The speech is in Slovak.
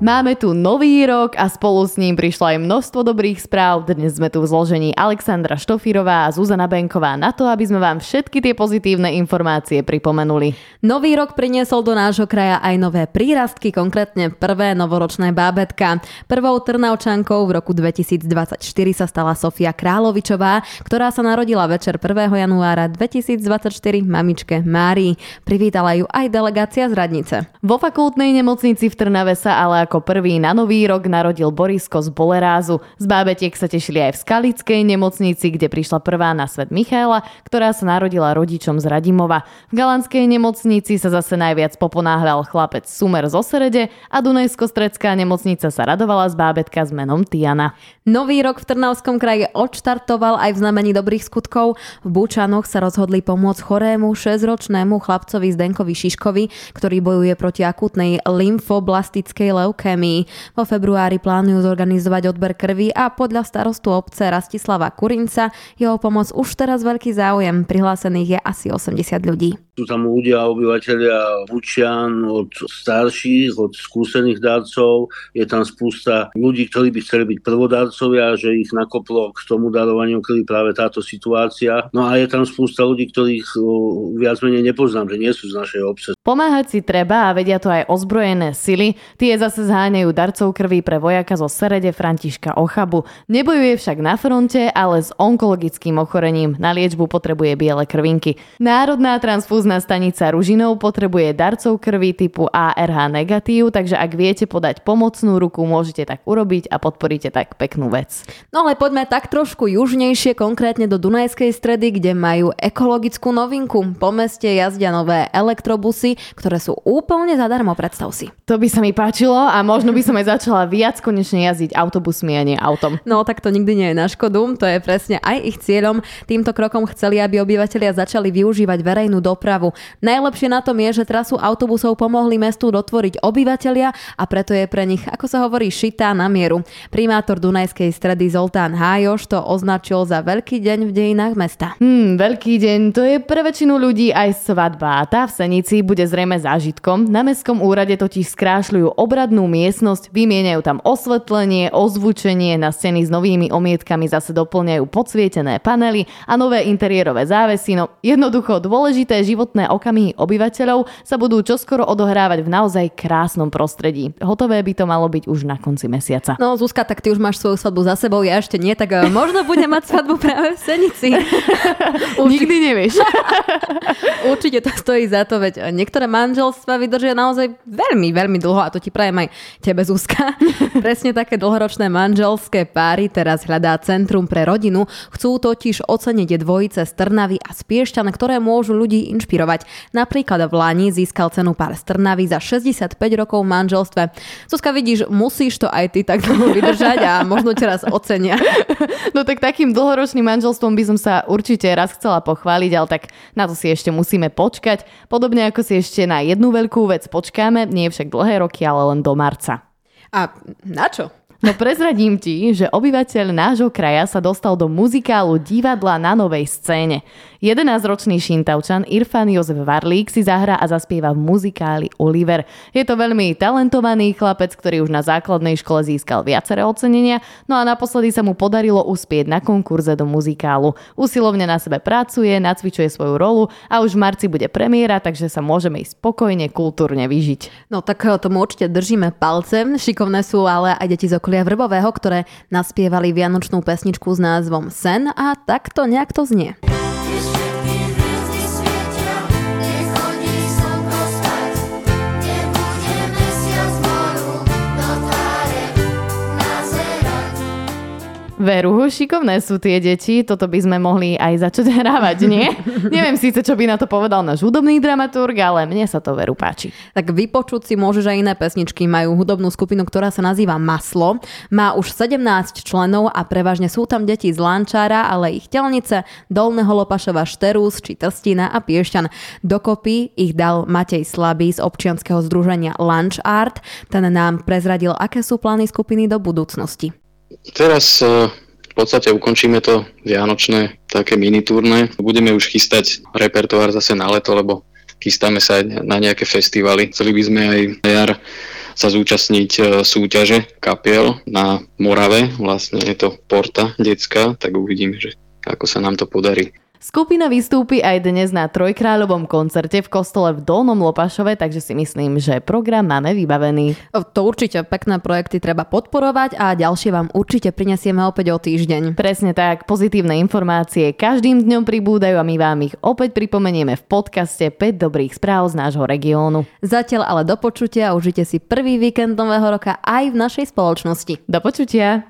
Máme tu nový rok a spolu s ním prišlo aj množstvo dobrých správ. Dnes sme tu v zložení Alexandra Štofírová a Zuzana Benková na to, aby sme vám všetky tie pozitívne informácie pripomenuli. Nový rok priniesol do nášho kraja aj nové prírastky, konkrétne prvé novoročné bábetka. Prvou Trnavčankou v roku 2024 sa stala Sofia Královičová, ktorá sa narodila večer 1. januára 2024 mamičke Márii. Privítala ju aj delegácia z Radnice. Vo fakultnej nemocnici v Trnave sa ale ako prvý na nový rok narodil Borisko z Bolerázu. Z bábetiek sa tešili aj v Skalickej nemocnici, kde prišla prvá na svet Michaela, ktorá sa narodila rodičom z Radimova. V Galanskej nemocnici sa zase najviac poponáhľal chlapec Sumer zo Serede a Dunajsko-Strecká nemocnica sa radovala z bábetka s menom Tiana. Nový rok v Trnavskom kraji odštartoval aj v znamení dobrých skutkov. V Búčanoch sa rozhodli pomôcť chorému 6-ročnému chlapcovi Zdenkovi Šiškovi, ktorý bojuje proti akutnej lymfoblastickej leukémii leukémii. Vo februári plánujú zorganizovať odber krvi a podľa starostu obce Rastislava Kurinca je o pomoc už teraz veľký záujem. Prihlásených je asi 80 ľudí. Sú tam ľudia, obyvateľia Bučian, od starších, od skúsených darcov. Je tam spústa ľudí, ktorí by chceli byť prvodarcovia, že ich nakoplo k tomu darovaniu krvi práve táto situácia. No a je tam spústa ľudí, ktorých viac menej nepoznám, že nie sú z našej obce. Pomáhať si treba a vedia to aj ozbrojené sily. Tie zase zháňajú darcov krvi pre vojaka zo Serede Františka Ochabu. Nebojuje však na fronte, ale s onkologickým ochorením. Na liečbu potrebuje biele krvinky. Národná transfúzna stanica Ružinov potrebuje darcov krvi typu ARH negatív, takže ak viete podať pomocnú ruku, môžete tak urobiť a podporíte tak peknú vec. No ale poďme tak trošku južnejšie, konkrétne do Dunajskej stredy, kde majú ekologickú novinku. Po meste jazdia nové elektrobusy, ktoré sú úplne zadarmo, predstav si. To by sa mi páčilo a a možno by som aj začala viac konečne jazdiť autobusmi a nie autom. No tak to nikdy nie je na škodu, to je presne aj ich cieľom. Týmto krokom chceli, aby obyvateľia začali využívať verejnú dopravu. Najlepšie na tom je, že trasu autobusov pomohli mestu dotvoriť obyvateľia a preto je pre nich, ako sa hovorí, šitá na mieru. Primátor Dunajskej stredy Zoltán Hájoš to označil za veľký deň v dejinách mesta. Hmm, veľký deň, to je pre väčšinu ľudí aj svadba. Tá v Senici bude zrejme zážitkom. Na mestskom úrade totiž skrášľujú obradnú miestnosť, vymieňajú tam osvetlenie, ozvučenie, na steny s novými omietkami zase doplňajú podsvietené panely a nové interiérové závesy. No jednoducho dôležité životné okamihy obyvateľov sa budú čoskoro odohrávať v naozaj krásnom prostredí. Hotové by to malo byť už na konci mesiaca. No Zuzka, tak ty už máš svoju svadbu za sebou, ja ešte nie, tak eh, možno bude mať svadbu práve v Senici. Nikdy nevieš. Určite to stojí za to, veď niektoré manželstva vydržia naozaj veľmi, veľmi dlho a to ti prajem aj tebe Zuzka. Presne také dlhoročné manželské páry teraz hľadá Centrum pre rodinu. Chcú totiž oceniť dvojice z Trnavy a z Piešťan, ktoré môžu ľudí inšpirovať. Napríklad v Lani získal cenu pár z Trnavy za 65 rokov v manželstve. Zuzka, vidíš, musíš to aj ty tak dlho vydržať a možno ťa raz ocenia. No tak takým dlhoročným manželstvom by som sa určite raz chcela pochváliť, ale tak na to si ešte musíme počkať. Podobne ako si ešte na jednu veľkú vec počkáme, nie však dlhé roky, ale len do marca. A na čo? No prezradím ti, že obyvateľ nášho kraja sa dostal do muzikálu divadla na novej scéne. 11-ročný šintavčan Irfan Jozef Varlík si zahrá a zaspieva v muzikáli Oliver. Je to veľmi talentovaný chlapec, ktorý už na základnej škole získal viaceré ocenenia, no a naposledy sa mu podarilo uspieť na konkurze do muzikálu. Usilovne na sebe pracuje, nacvičuje svoju rolu a už v marci bude premiéra, takže sa môžeme ísť spokojne, kultúrne vyžiť. No tak eh, tomu určite držíme palce. Šikovné sú ale aj deti z okolia Vrbového, ktoré naspievali vianočnú pesničku s názvom Sen a takto nejak to znie. Veru, šikovné sú tie deti, toto by sme mohli aj začať hrávať, nie? Neviem síce, čo by na to povedal náš hudobný dramaturg, ale mne sa to veru páči. Tak vypočuť si môžeš aj iné pesničky. Majú hudobnú skupinu, ktorá sa nazýva Maslo. Má už 17 členov a prevažne sú tam deti z Lančára, ale ich telnice, Dolného Lopašova Šterús či Trstina a Piešťan. Dokopy ich dal Matej Slabý z občianskeho združenia Lunch Art. Ten nám prezradil, aké sú plány skupiny do budúcnosti. Teraz e, podstate ukončíme to vianočné také miniturné. Budeme už chystať repertoár zase na leto, lebo chystáme sa aj na nejaké festivaly. Chceli by sme aj na jar sa zúčastniť e, súťaže kapiel na Morave, vlastne je to porta detská, tak uvidíme, že ako sa nám to podarí. Skupina vystúpi aj dnes na Trojkráľovom koncerte v kostole v Dolnom Lopašove, takže si myslím, že program máme vybavený. To určite pekné projekty treba podporovať a ďalšie vám určite prinesieme opäť o týždeň. Presne tak, pozitívne informácie každým dňom pribúdajú a my vám ich opäť pripomenieme v podcaste 5 dobrých správ z nášho regiónu. Zatiaľ ale do počutia, užite si prvý víkend nového roka aj v našej spoločnosti. Do počutia!